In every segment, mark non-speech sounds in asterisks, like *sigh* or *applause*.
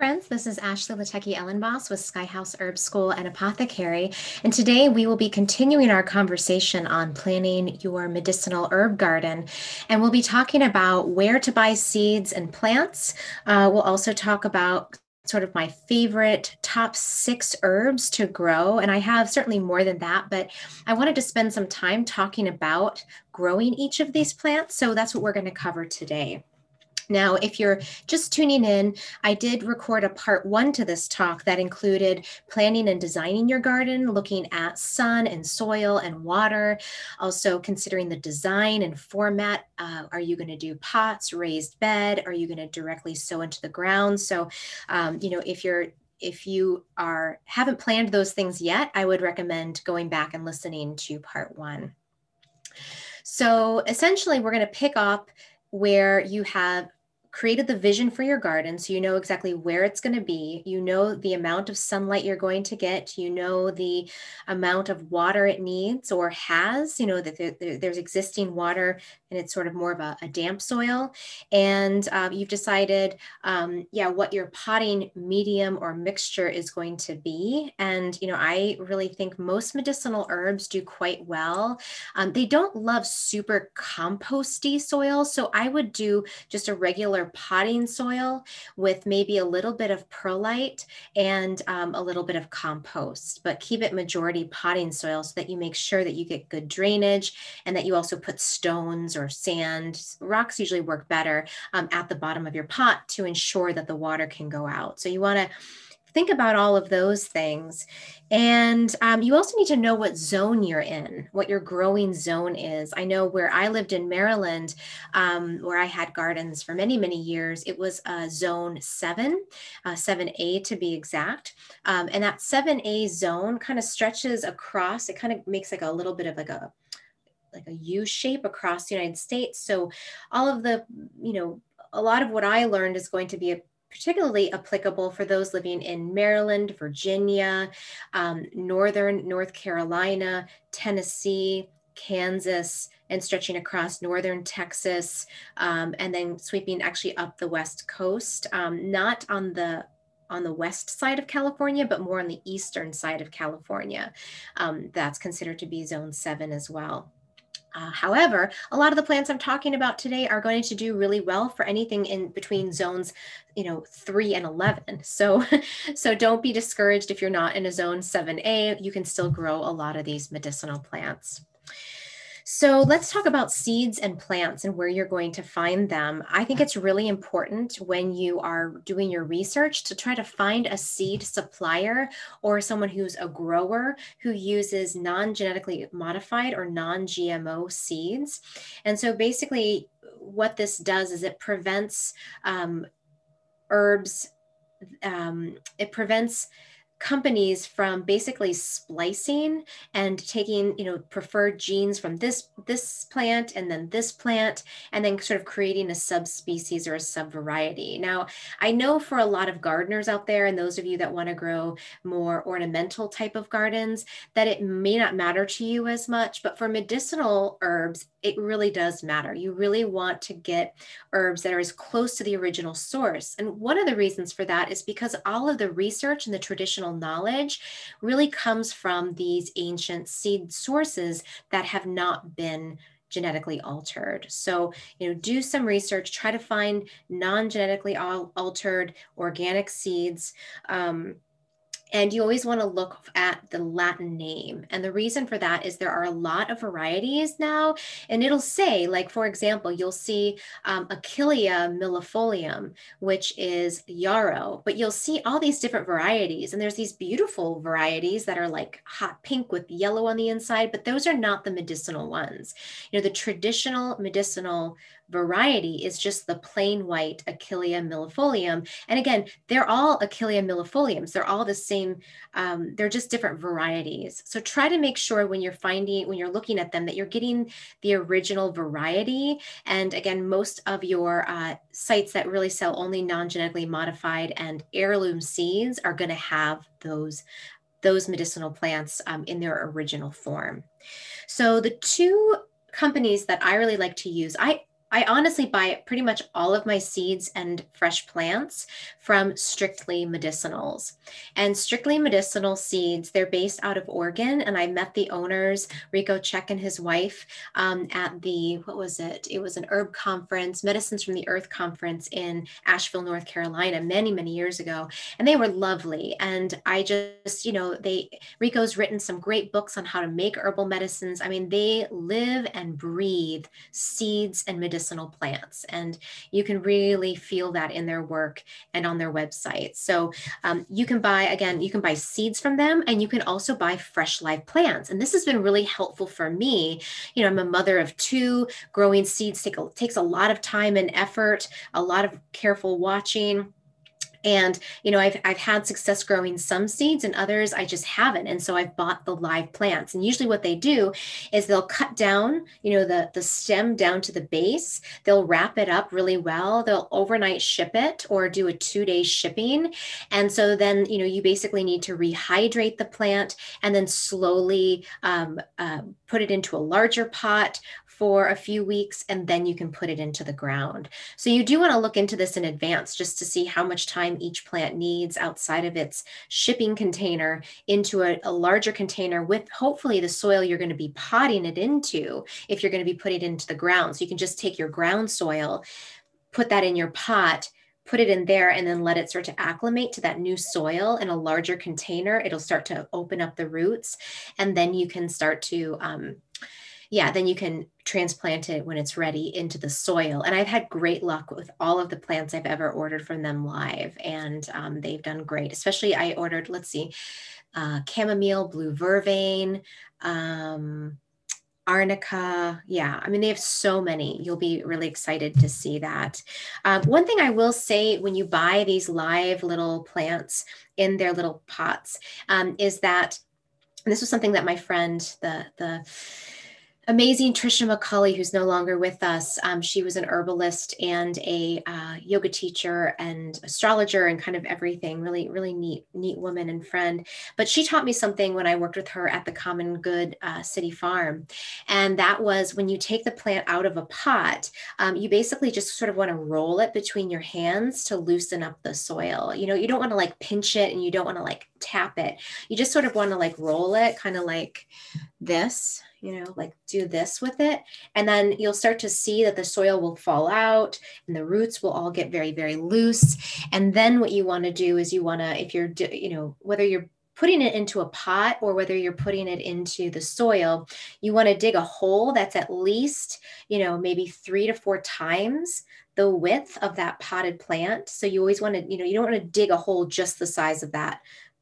friends, this is Ashley Litecky Elenbaas with Skyhouse Herb School and Apothecary, and today we will be continuing our conversation on planning your medicinal herb garden, and we'll be talking about where to buy seeds and plants. Uh, we'll also talk about sort of my favorite top six herbs to grow, and I have certainly more than that, but I wanted to spend some time talking about growing each of these plants, so that's what we're going to cover today. Now, if you're just tuning in, I did record a part one to this talk that included planning and designing your garden, looking at sun and soil and water, also considering the design and format. Uh, are you going to do pots, raised bed? Are you going to directly sow into the ground? So, um, you know, if you're if you are haven't planned those things yet, I would recommend going back and listening to part one. So essentially, we're going to pick up where you have created the vision for your garden so you know exactly where it's going to be. You know the amount of sunlight you're going to get. You know the amount of water it needs or has. You know that there, there's existing water and it's sort of more of a, a damp soil. And uh, you've decided um, yeah what your potting medium or mixture is going to be. And you know i really think most medicinal herbs do quite well. Um, they don't love super composty soil so i would do just a regular potting soil with maybe a little bit of perlite and um, a little bit of compost, but keep it majority potting soil so that you make sure that you get good drainage and that you also put stones or sand. Rocks usually work better um, at the bottom of your pot to ensure that the water can go out. So you want to think about all of those things. And um, you also need to know what zone you're in, what your growing zone is. I know where I lived in Maryland, um, where I had gardens for many, many years, it was uh, zone seven, uh, 7A to be exact. Um, and that 7A zone kind of stretches across, it kind of makes like a little bit of like a like a U shape across the United States. So all of the, you know, a lot of what I learned is going to be a particularly applicable for those living in Maryland, Virginia, um, Northern North Carolina, Tennessee, Kansas, and stretching across northern Texas, um, and then sweeping actually up the west coast, um, not on the on the west side of California, but more on the eastern side of California. Um, that's considered to be zone seven as well. Uh, however, a lot of the plants I'm talking about today are going to do really well for anything in between zones, you know, three and 11. So, *laughs* so don't be discouraged if you're not in a zone 7A, you can still grow a lot of these medicinal plants. So let's talk about seeds and plants and where you're going to find them. I think it's really important when you are doing your research to try to find a seed supplier or someone who's a grower who uses non genetically modified or non GMO seeds. And so basically, what this does is it prevents um, herbs, um, it prevents companies from basically splicing and taking you know preferred genes from this this plant and then this plant and then sort of creating a subspecies or a subvariety now i know for a lot of gardeners out there and those of you that want to grow more ornamental type of gardens that it may not matter to you as much but for medicinal herbs it really does matter. You really want to get herbs that are as close to the original source. And one of the reasons for that is because all of the research and the traditional knowledge really comes from these ancient seed sources that have not been genetically altered. So, you know, do some research, try to find non genetically altered organic seeds. Um, and you always want to look at the Latin name. And the reason for that is there are a lot of varieties now. And it'll say, like, for example, you'll see um, Achillea millefolium, which is yarrow, but you'll see all these different varieties. And there's these beautiful varieties that are like hot pink with yellow on the inside, but those are not the medicinal ones. You know, the traditional medicinal variety is just the plain white Achillea millefolium. And again, they're all Achillea millefoliums. They're all the same. Um, they're just different varieties. So try to make sure when you're finding, when you're looking at them, that you're getting the original variety. And again, most of your uh, sites that really sell only non-genetically modified and heirloom seeds are going to have those those medicinal plants um, in their original form. So the two companies that I really like to use, I I honestly buy pretty much all of my seeds and fresh plants from Strictly Medicinals. And Strictly Medicinal seeds, they're based out of Oregon. And I met the owners, Richo Cech and his wife, um, at the, what was it? It was an herb conference, Medicines from the Earth conference in Asheville, North Carolina, many, many years ago. And they were lovely. And I just, you know, they, Richo's written some great books on how to make herbal medicines. I mean, they live and breathe seeds and medicine medicinal plants. And you can really feel that in their work and on their website. So um, you can buy, again, you can buy seeds from them and you can also buy fresh live plants. And this has been really helpful for me. You know, I'm a mother of two. Growing seeds take takes a lot of time and effort, a lot of careful watching and you know I've, I've had success growing some seeds and others i just haven't. And so i've bought the live plants. And usually what they do is they'll cut down you know the the stem down to the base. They'll wrap it up really well. They'll overnight ship it or do a two day shipping. And so then you know you basically need to rehydrate the plant and then slowly um, uh, put it into a larger pot for a few weeks and then you can put it into the ground. So you do want to look into this in advance just to see how much time each plant needs outside of its shipping container into a, a larger container with hopefully the soil you're going to be potting it into if you're going to be putting it into the ground. So you can just take your ground soil, put that in your pot put it in there and then let it start to acclimate to that new soil in a larger container. It'll start to open up the roots and then you can start to um, yeah, then you can transplant it when it's ready into the soil. And I've had great luck with all of the plants I've ever ordered from them live, and um, they've done great. Especially, I ordered, let's see, uh, chamomile, blue vervain, um, arnica. Yeah, I mean, they have so many. You'll be really excited to see that. Um, one thing I will say when you buy these live little plants in their little pots um, is that this was something that my friend, the, the, amazing Trisha McCulley, who's no longer with us. Um, she was an herbalist and a uh, yoga teacher and astrologer and kind of everything. Really, really neat, neat woman and friend. But she taught me something when I worked with her at the Common Good uh, City Farm, and that was when you take the plant out of a pot, um, you basically just sort of want to roll it between your hands to loosen up the soil. You know, you don't want to like pinch it and you don't want to like tap it. You just sort of want to like roll it, kind of like this you know, like do this with it. And then you'll start to see that the soil will fall out and the roots will all get very, very loose. And then what you want to do is you want to, if you're, you know, whether you're putting it into a pot or whether you're putting it into the soil, you want to dig a hole that's at least, you know, maybe three to four times the width of that potted plant. So you always want to, you know, you don't want to dig a hole just the size of that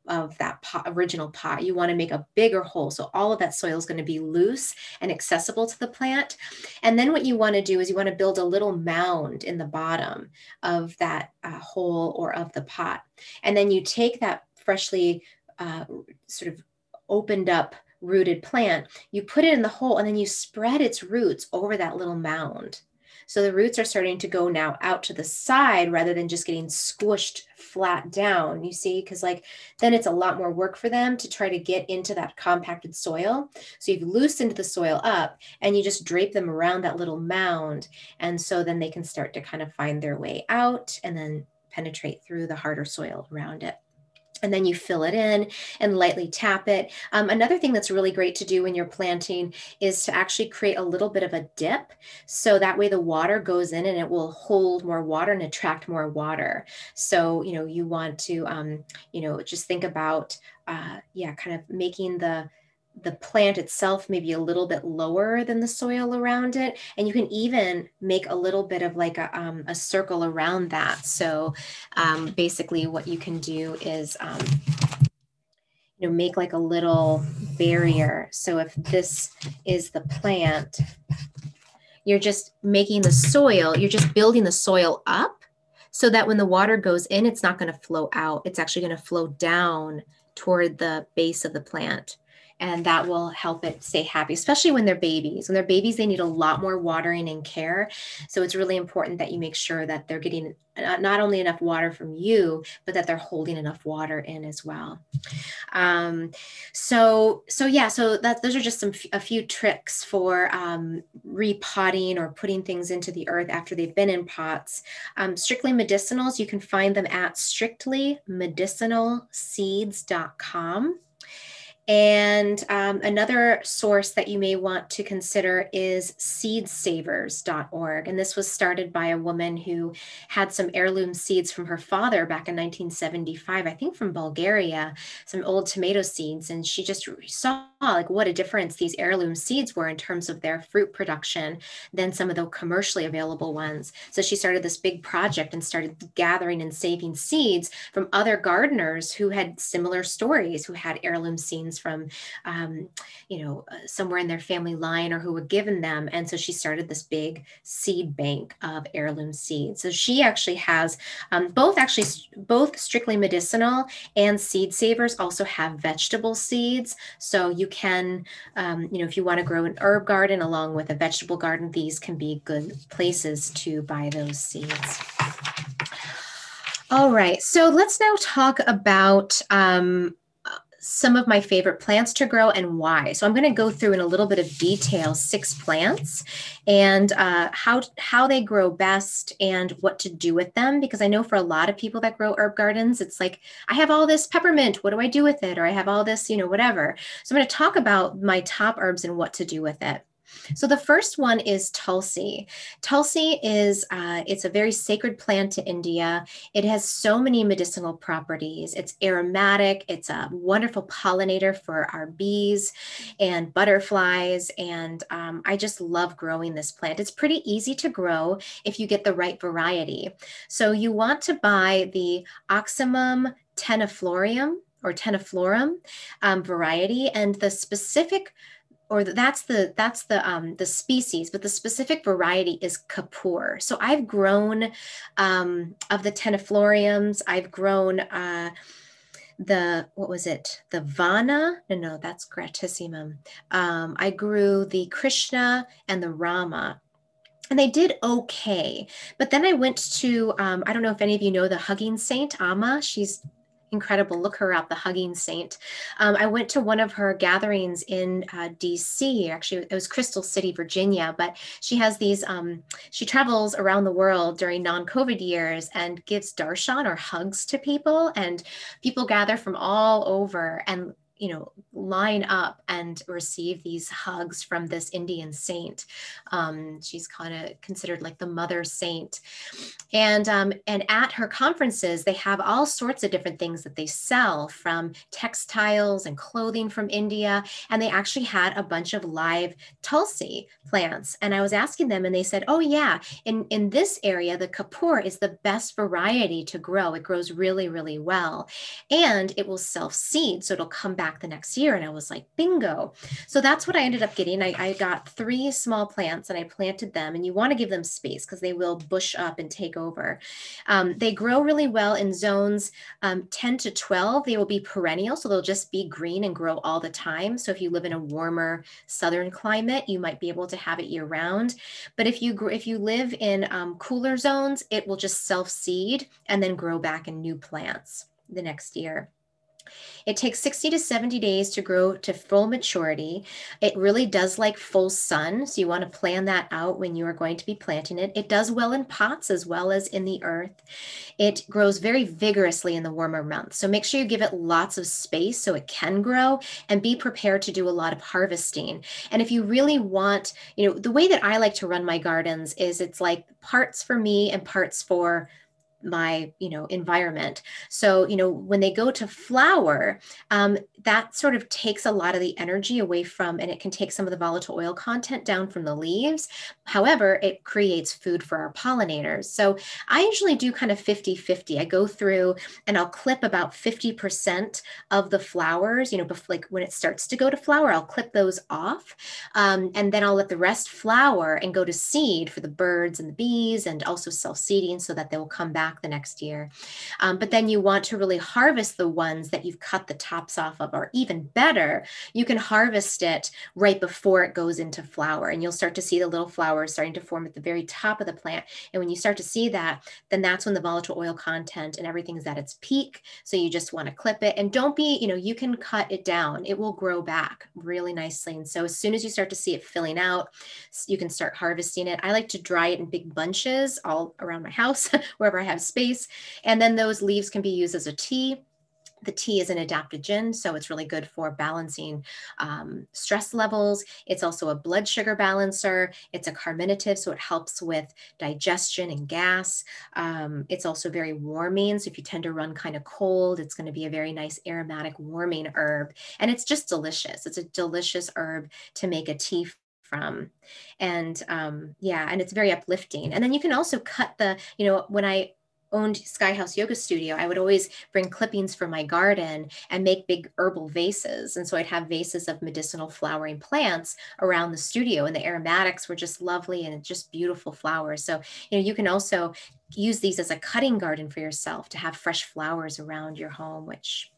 of that pot, original pot. You want to make a bigger hole. So all of that soil is going to be loose and accessible to the plant. And then what you want to do is you want to build a little mound in the bottom of that uh, hole or of the pot. And then you take that freshly uh, sort of opened up rooted plant, you put it in the hole and then you spread its roots over that little mound. So the roots are starting to go now out to the side rather than just getting squished flat down. You see, because like then it's a lot more work for them to try to get into that compacted soil. So you've loosened the soil up and you just drape them around that little mound. And so then they can start to kind of find their way out and then penetrate through the harder soil around it and then you fill it in and lightly tap it. Um, another thing that's really great to do when you're planting is to actually create a little bit of a dip. So that way the water goes in and it will hold more water and attract more water. So, you know, you want to, um, you know, just think about, uh, yeah, kind of making the, the plant itself maybe a little bit lower than the soil around it and you can even make a little bit of like a, um, a circle around that. So um, basically what you can do is um, you know make like a little barrier. So if this is the plant you're just making the soil you're just building the soil up so that when the water goes in it's not going to flow out. It's actually going to flow down toward the base of the plant and that will help it stay happy, especially when they're babies. When they're babies, they need a lot more watering and care. So it's really important that you make sure that they're getting not only enough water from you, but that they're holding enough water in as well. Um, so, so yeah, so that those are just some a few tricks for um, repotting or putting things into the earth after they've been in pots. Um, strictly medicinals, you can find them at strictlymedicinalseeds.com. And um, another source that you may want to consider is seedsavers.org. And this was started by a woman who had some heirloom seeds from her father back in 1975, I think from Bulgaria, some old tomato seeds. And she just saw like what a difference these heirloom seeds were in terms of their fruit production than some of the commercially available ones. So she started this big project and started gathering and saving seeds from other gardeners who had similar stories, who had heirloom seeds from, um, you know, uh, somewhere in their family line or who were given them. And so she started this big seed bank of heirloom seeds. So she actually has um, both actually both strictly medicinal and seed savers also have vegetable seeds. So you can, um, you know, if you want to grow an herb garden along with a vegetable garden, these can be good places to buy those seeds. All right, so let's now talk about um, some of my favorite plants to grow and why. So I'm going to go through in a little bit of detail six plants and uh, how how they grow best and what to do with them. Because I know for a lot of people that grow herb gardens, it's like I have all this peppermint. What do I do with it? Or I have all this, you know, whatever. So I'm going to talk about my top herbs and what to do with it. So the first one is Tulsi. Tulsi is uh, it's a very sacred plant to India. It has so many medicinal properties. It's aromatic. It's a wonderful pollinator for our bees and butterflies. And um, I just love growing this plant. It's pretty easy to grow if you get the right variety. So you want to buy the Ocimum tenuiflorum or tenuiflorum um, variety, and the specific or that's the that's the um, the species, but the specific variety is Kapoor. So I've grown um, of the tenuiflorums. I've grown uh, the what was it? The Vana? No, no, that's Gratissimum. Um, I grew the Krishna and the Rama and they did okay. But then I went to, um, I don't know if any of you know the Hugging Saint, Amma. She's incredible. Look her up, the Hugging Saint. Um, I went to one of her gatherings in uh, DC. Actually, it was Crystal City, Virginia. But she has these. Um, she travels around the world during non-COVID years and gives darshan or hugs to people, and people gather from all over and you know line up and receive these hugs from this indian saint. Um, she's kind of considered like the mother saint. And um, and at her conferences they have all sorts of different things that they sell from textiles and clothing from india. And they actually had a bunch of live tulsi plants. And i was asking them and they said oh yeah in in this area the kapoor is the best variety to grow. It grows really really well. And it will self seed so it'll come back back the next year. And I was like, bingo. So that's what I ended up getting. I, I got three small plants and I planted them. And you want to give them space because they will bush up and take over. Um, they grow really well in zones um, 10 to 12. They will be perennial. So they'll just be green and grow all the time. So if you live in a warmer southern climate, you might be able to have it year round. But if you if you live in um, cooler zones, it will just self seed and then grow back in new plants the next year. It takes 60 to 70 days to grow to full maturity. It really does like full sun. So you want to plan that out when you are going to be planting it. It does well in pots as well as in the earth. It grows very vigorously in the warmer months. So make sure you give it lots of space so it can grow and be prepared to do a lot of harvesting. And if you really want, you know, the way that I like to run my gardens is it's like parts for me and parts for my you know environment. So you know when they go to flower um, that sort of takes a lot of the energy away from and it can take some of the volatile oil content down from the leaves. However it creates food for our pollinators. So i usually do kind of 50 50 i go through and i'll clip about 50% of the flowers you know like when it starts to go to flower i'll clip those off. Um, and then i'll let the rest flower and go to seed for the birds and the bees and also self-seeding so that they will come back back the next year. Um, but then you want to really harvest the ones that you've cut the tops off of, or even better, you can harvest it right before it goes into flower. And you'll start to see the little flowers starting to form at the very top of the plant. And when you start to see that, then that's when the volatile oil content and everything is at its peak. So you just want to clip it and don't be, you know, you can cut it down. It will grow back really nicely. And so as soon as you start to see it filling out, you can start harvesting it. I like to dry it in big bunches all around my house, *laughs* wherever I have space. And then those leaves can be used as a tea the tea is an adaptogen, so it's really good for balancing um, stress levels. It's also a blood sugar balancer. It's a carminative, so it helps with digestion and gas. Um, it's also very warming, so if you tend to run kind of cold, it's going to be a very nice aromatic warming herb. And it's just delicious. It's a delicious herb to make a tea from and um, yeah and it's very uplifting and then you can also cut the you know when i owned Sky House Yoga Studio, I would always bring clippings from my garden and make big herbal vases. And so I'd have vases of medicinal flowering plants around the studio, and the aromatics were just lovely and just beautiful flowers. So, you know, you can also use these as a cutting garden for yourself to have fresh flowers around your home, which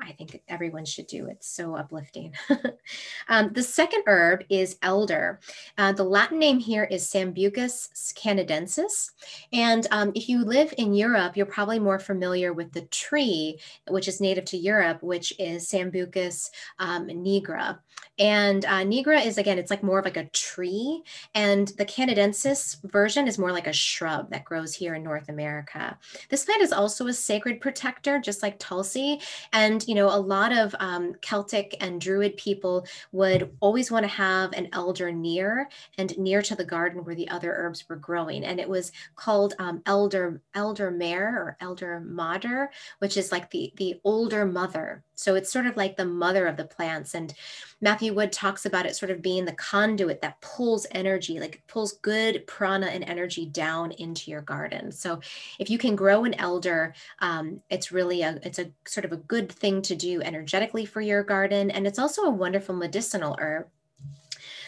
I think everyone should do. It. It's so uplifting. *laughs* um, the second herb is elder. Uh, the Latin name here is Sambucus canadensis. And um, if you live in Europe, you're probably more familiar with the tree, which is native to Europe, which is Sambucus um, nigra. And uh, nigra is, again, it's like more of like a tree. And the canadensis version is more like a shrub that grows here in North America. This plant is also a sacred protector, just like Tulsi. And you know, a lot of um, Celtic and Druid people would always want to have an elder near and near to the garden where the other herbs were growing. And it was called um, elder elder mare or elder mater, which is like the the older mother. So it's sort of like the mother of the plants. And Matthew Wood talks about it sort of being the conduit that pulls energy, like pulls good prana and energy down into your garden. So if you can grow an elder, um, it's really a it's a sort of a good thing to do energetically for your garden, and it's also a wonderful medicinal herb.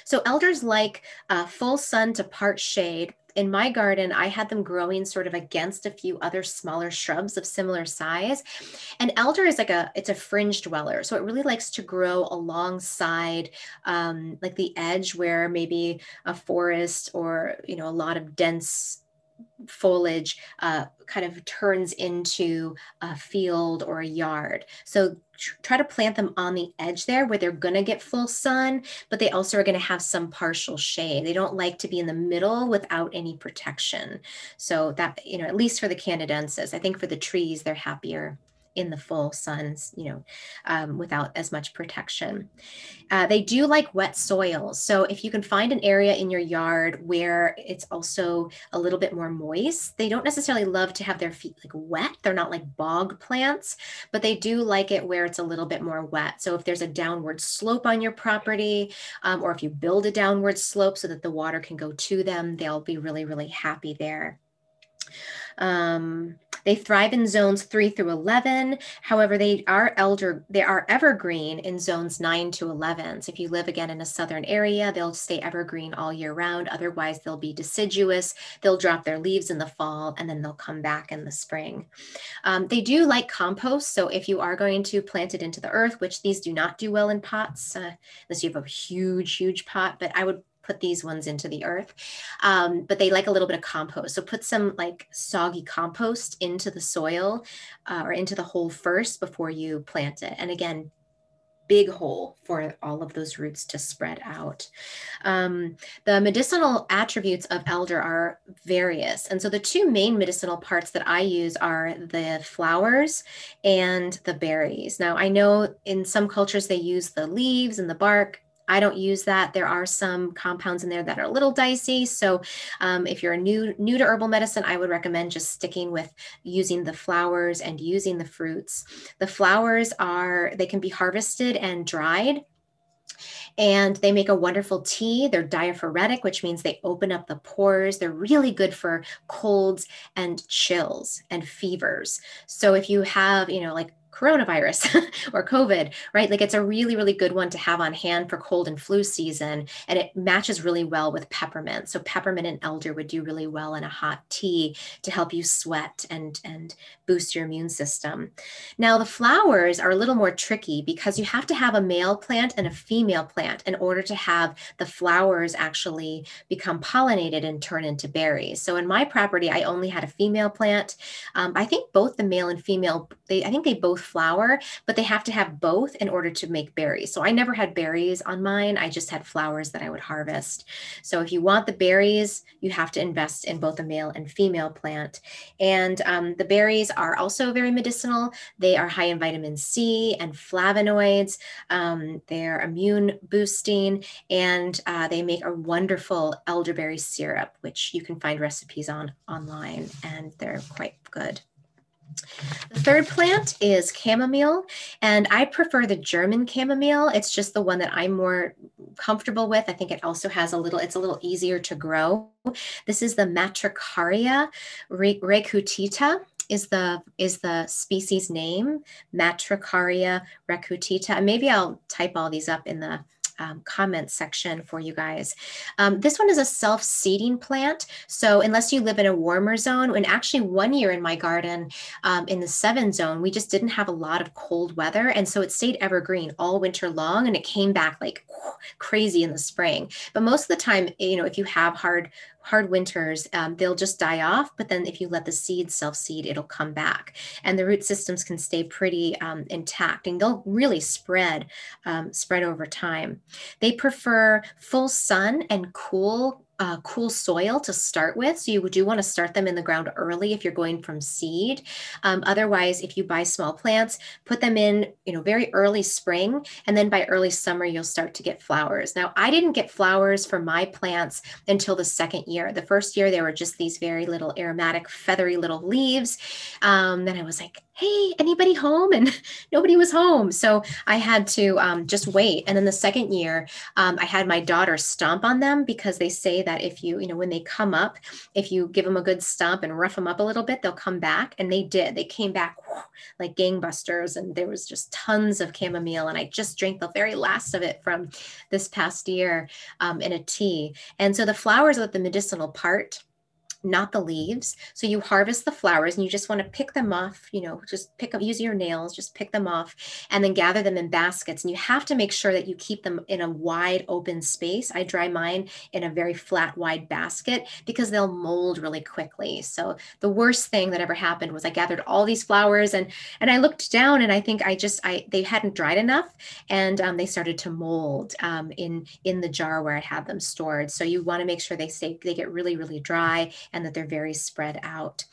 So elders like uh, full sun to part shade, in my garden, I had them growing sort of against a few other smaller shrubs of similar size. And elder is like a, it's a fringe dweller. So it really likes to grow alongside um, like the edge where maybe a forest or, you know, a lot of dense foliage uh, kind of turns into a field or a yard. So try to plant them on the edge there where they're going to get full sun, but they also are going to have some partial shade. They don't like to be in the middle without any protection. So that, you know, at least for the canadensis, I think for the trees, they're happier in the full suns, you know, um, without as much protection. Uh, they do like wet soils. So if you can find an area in your yard where it's also a little bit more moist, they don't necessarily love to have their feet like wet. They're not like bog plants, but they do like it where it's a little bit more wet. So if there's a downward slope on your property, um, or if you build a downward slope so that the water can go to them, they'll be really, really happy there. Um, they thrive in zones 3 through 11. However, they are elder they are evergreen in zones 9 to 11. So if you live again in a southern area, they'll stay evergreen all year round. Otherwise, they'll be deciduous. They'll drop their leaves in the fall and then they'll come back in the spring. Um, they do like compost. So if you are going to plant it into the earth, which these do not do well in pots, uh, unless you have a huge, huge pot, but I would put these ones into the earth. Um, but they like a little bit of compost. So put some like soggy compost into the soil uh, or into the hole first before you plant it. And again, big hole for all of those roots to spread out. Um, the medicinal attributes of elder are various. And so the two main medicinal parts that I use are the flowers and the berries. Now, I know in some cultures they use the leaves and the bark. I don't use that. There are some compounds in there that are a little dicey. So um, if you're new, new to herbal medicine, I would recommend just sticking with using the flowers and using the fruits. The flowers are, they can be harvested and dried and they make a wonderful tea. They're diaphoretic, which means they open up the pores. They're really good for colds and chills and fevers. So if you have, you know, like coronavirus *laughs* or COVID, right? Like it's a really, really good one to have on hand for cold and flu season. And it matches really well with peppermint. So peppermint and elder would do really well in a hot tea to help you sweat and, and boost your immune system. Now the flowers are a little more tricky because you have to have a male plant and a female plant in order to have the flowers actually become pollinated and turn into berries. So in my property, I only had a female plant. Um, I think both the male and female, they, I think they both flower, but they have to have both in order to make berries. So I never had berries on mine. I just had flowers that I would harvest. So if you want the berries, you have to invest in both a male and female plant. And um, the berries are also very medicinal. They are high in vitamin C and flavonoids. Um, they're immune boosting and uh, they make a wonderful elderberry syrup, which you can find recipes on online and they're quite good. The third plant is chamomile, and I prefer the German chamomile. It's just the one that I'm more comfortable with. I think it also has a little, it's a little easier to grow. This is the Matricaria recutita is the is the species name matricaria recutita maybe i'll type all these up in the um, comment section for you guys. Um, this one is a self-seeding plant. So unless you live in a warmer zone, and actually one year in my garden um, in the seven zone, we just didn't have a lot of cold weather. And so it stayed evergreen all winter long and it came back like crazy in the spring. But most of the time, you know, if you have hard hard winters, um, they'll just die off. But then if you let the seeds self seed, it'll come back. And the root systems can stay pretty um, intact and they'll really spread, um, spread over time. They prefer full sun and cool uh, cool soil to start with. So you do want to start them in the ground early if you're going from seed. Um, otherwise, if you buy small plants, put them in, you know, very early spring, and then by early summer, you'll start to get flowers. Now, I didn't get flowers for my plants until the second year. The first year, they were just these very little aromatic, feathery little leaves. Um, then I was like, hey, anybody home? *laughs* And nobody was home. So I had to um, just wait. And then the second year, um, I had my daughter stomp on them because they say that if you, you know, when they come up, if you give them a good stomp and rough them up a little bit, they'll come back. And they did. They came back like gangbusters. And there was just tons of chamomile. And I just drank the very last of it from this past year um, in a tea. And so the flowers with the medicinal part not the leaves. So you harvest the flowers and you just want to pick them off, you know, just pick up, use your nails, just pick them off and then gather them in baskets. And you have to make sure that you keep them in a wide open space. I dry mine in a very flat, wide basket because they'll mold really quickly. So the worst thing that ever happened was I gathered all these flowers and and I looked down and I think I just I they hadn't dried enough and um, they started to mold um, in in the jar where I had them stored. So you want to make sure they stay they get really really dry and that they're very spread out.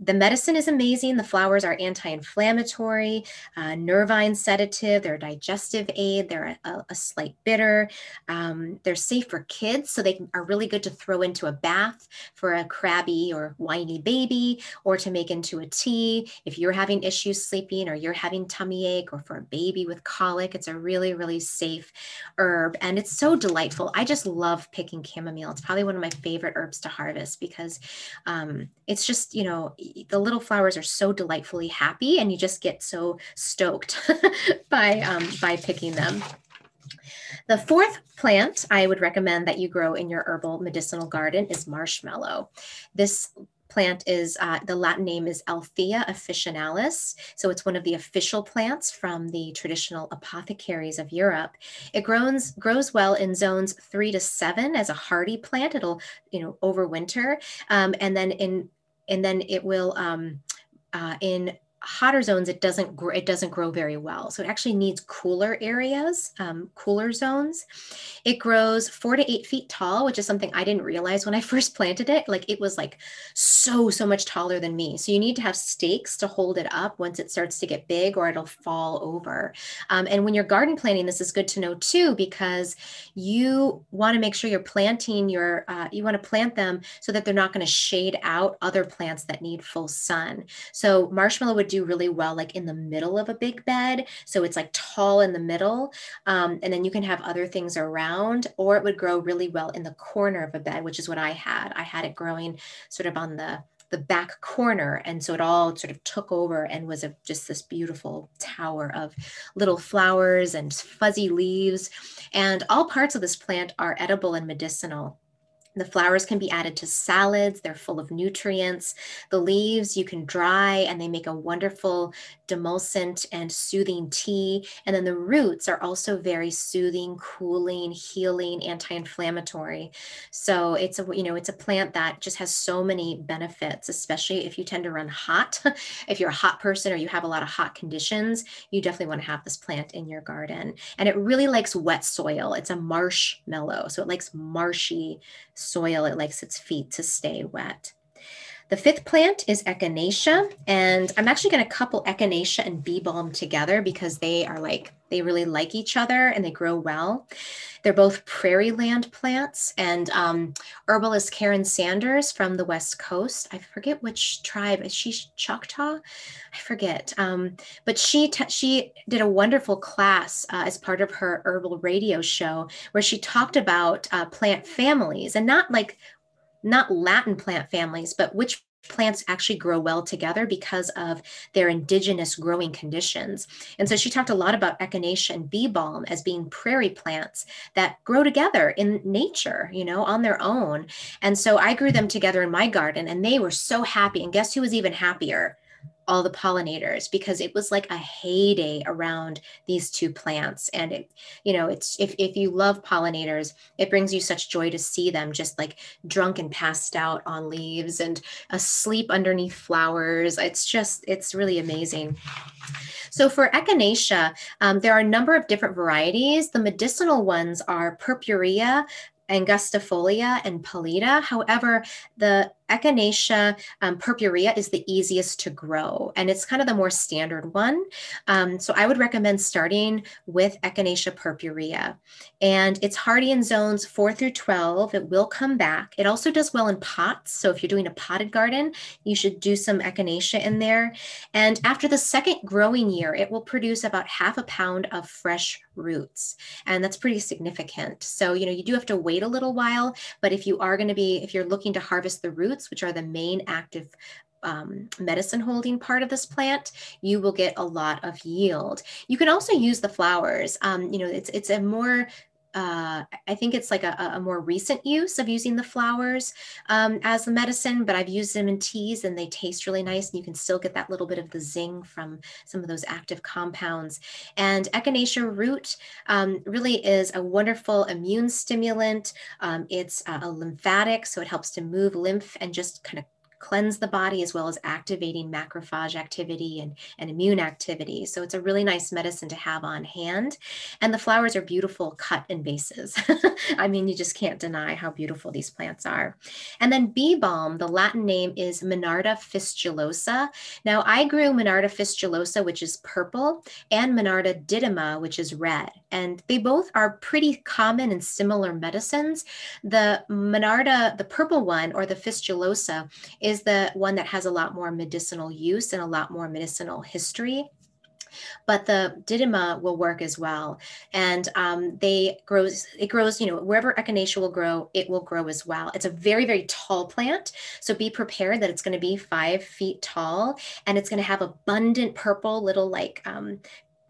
The medicine is amazing. The flowers are anti inflammatory, uh, nervine sedative, they're a digestive aid, they're a, a slight bitter. Um, they're safe for kids, so they are really good to throw into a bath for a crabby or whiny baby, or to make into a tea. If you're having issues sleeping or you're having tummy ache, or for a baby with colic, it's a really, really safe herb. And it's so delightful. I just love picking chamomile. It's probably one of my favorite herbs to harvest because um, it's just, you know, the little flowers are so delightfully happy and you just get so stoked *laughs* by um, by picking them. The fourth plant I would recommend that you grow in your herbal medicinal garden is marshmallow. This plant is uh, the Latin name is Althaea officinalis. So it's one of the official plants from the traditional apothecaries of Europe. It grows grows well in zones three to seven as a hardy plant. It'll you know overwinter, um, and then in and then it will um, uh, in hotter zones it doesn't grow it doesn't grow very well. So it actually needs cooler areas um, cooler zones. It grows four to eight feet tall which is something i didn't realize when i *laughs* first planted it. Like it was like so so much taller than me. So you need to have stakes to hold it up once it starts to get big or it'll fall over. Um, and when you're garden planting this is good to know too because you want to make sure you're planting your uh, you want to plant them so that they're not going to shade out other plants that need full sun. So marshmallow would do really well like in the middle of a big bed. So it's like tall in the middle. Um, and then you can have other things around, or it would grow really well in the corner of a bed, which is what I had. I had it growing sort of on the the back corner. And so it all sort of took over and was a, just this beautiful tower of little flowers and fuzzy leaves. And all parts of this plant are edible and medicinal. The flowers can be added to salads. They're full of nutrients. The leaves you can dry and they make a wonderful demulcent and soothing tea. And then the roots are also very soothing, cooling, healing, anti-inflammatory. So it's a you know it's a plant that just has so many benefits, especially if you tend to run hot. *laughs* if you're a hot person or you have a lot of hot conditions, you definitely want to have this plant in your garden. And it really likes wet soil. It's a marshmallow, so it likes marshy soil. It likes its feet to stay wet. The fifth plant is Echinacea, and I'm actually going to couple Echinacea and bee balm together because they are like, they really like each other and they grow well. They're both prairie land plants, and um, herbalist Karyn Sanders from the West Coast, I forget which tribe, is she Choctaw? I forget. Um, but she, she did a wonderful class uh, as part of her herbal radio show where she talked about uh, plant families and not like not Latin plant families, but which plants actually grow well together because of their indigenous growing conditions. And so she talked a lot about echinacea and bee balm as being prairie plants that grow together in nature, you know, on their own. And so I grew them together in my garden and they were so happy. And guess who was even happier? All the pollinators because it was like a heyday around these two plants. And it you know it's if, if you love pollinators it brings you such joy to see them just like drunk and passed out on leaves and asleep underneath flowers. It's just it's really amazing. So for echinacea um, there are a number of different varieties. The medicinal ones are purpurea angustifolia and pallida. However, the Echinacea um, purpurea is the easiest to grow, and it's kind of the more standard one. Um, so I would recommend starting with Echinacea purpurea. And it's hardy in zones 4 through 12. It will come back. It also does well in pots. So if you're doing a potted garden, you should do some Echinacea in there. And after the second growing year, it will produce about half a pound of fresh roots. And that's pretty significant. So, you know, you do have to wait a little while, but if you are going to be, if you're looking to harvest the roots, which are the main active um, medicine holding part of this plant, you will get a lot of yield. You can also use the flowers. Um, you know, it's it's a more uh, I think it's like a, a, more recent use of using the flowers um, as the medicine, but I've used them in teas and they taste really nice. And you can still get that little bit of the zing from some of those active compounds. And echinacea root um, really is a wonderful immune stimulant. Um, it's a, a lymphatic, so it helps to move lymph and just kind of cleanse the body as well as activating macrophage activity and, and immune activity. So it's a really nice medicine to have on hand. And the flowers are beautiful cut in vases. *laughs* I mean, you just can't deny how beautiful these plants are. And then bee balm, the Latin name is Monarda fistulosa. Now I grew Monarda fistulosa, which is purple, and Monarda didyma, which is red. And they both are pretty common and similar medicines. The Monarda, the purple one, or the fistulosa, is the one that has a lot more medicinal use and a lot more medicinal history. But the didyma will work as well. And um, they grows it grows you know wherever echinacea will grow it will grow as well. It's a very very tall plant. So be prepared that it's going to be five feet tall and it's going to have abundant purple little like um,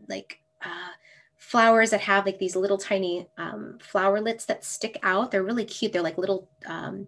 like uh, flowers that have like these little tiny um, flowerlets that stick out. They're really cute. They're like little um,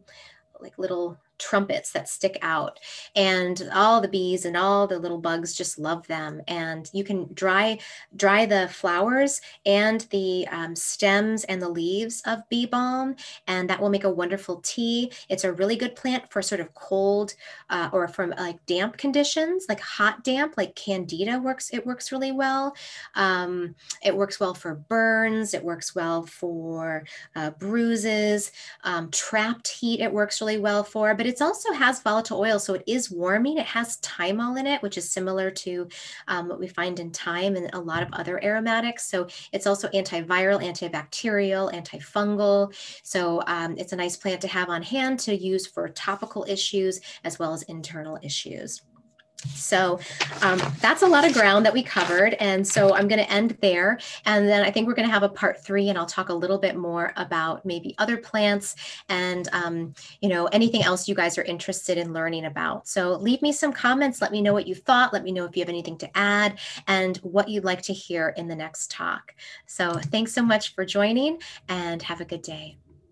like little trumpets that stick out. And all the bees and all the little bugs just love them. And you can dry dry the flowers and the um, stems and the leaves of bee balm and that will make a wonderful tea. It's a really good plant for sort of cold uh, or from like damp conditions like hot damp like candida works it works really well. Um, it works well for burns it works well for uh, bruises. Um, trapped heat it works really well for but it also has volatile oil, so it is warming. It has thymol in it, which is similar to um, what we find in thyme and a lot of other aromatics. So it's also antiviral, antibacterial, antifungal. So um, it's a nice plant to have on hand to use for topical issues as well as internal issues. So um, that's a lot of ground that we covered. And so I'm going to end there. And then I think we're going to have a part three, and I'll talk a little bit more about maybe other plants and, um, you know, anything else you guys are interested in learning about. So leave me some comments. Let me know what you thought. Let me know if you have anything to add and what you'd like to hear in the next talk. So thanks so much for joining and have a good day.